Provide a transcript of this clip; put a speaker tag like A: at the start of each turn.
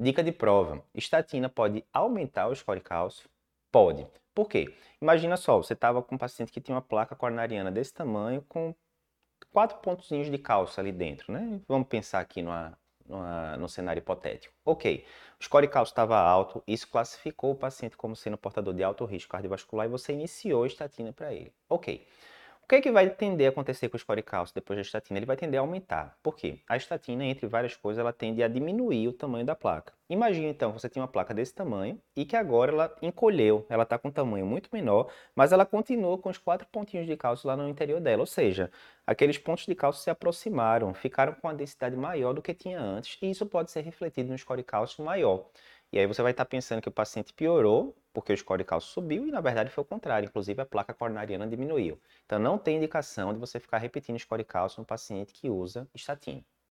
A: Dica de prova: estatina pode aumentar o score cálcio? Pode. Por quê? Imagina só, você estava com um paciente que tinha uma placa coronariana desse tamanho com quatro pontozinhos de cálcio ali dentro, né? Vamos pensar aqui numa, numa, no cenário hipotético. Ok, o score cálcio estava alto, isso classificou o paciente como sendo portador de alto risco cardiovascular e você iniciou a estatina para ele. Ok que, é que vai tender a acontecer com o score cálcio depois da estatina? Ele vai tender a aumentar. Por quê? A estatina, entre várias coisas, ela tende a diminuir o tamanho da placa. Imagina então, você tem uma placa desse tamanho e que agora ela encolheu, ela está com um tamanho muito menor, mas ela continua com os quatro pontinhos de cálcio lá no interior dela. Ou seja, aqueles pontos de cálcio se aproximaram, ficaram com a densidade maior do que tinha antes, e isso pode ser refletido no score cálcio maior. E aí você vai estar pensando que o paciente piorou porque o score de cálcio subiu e na verdade foi o contrário, inclusive a placa coronariana diminuiu. Então não tem indicação de você ficar repetindo score de cálcio no paciente que usa estatina.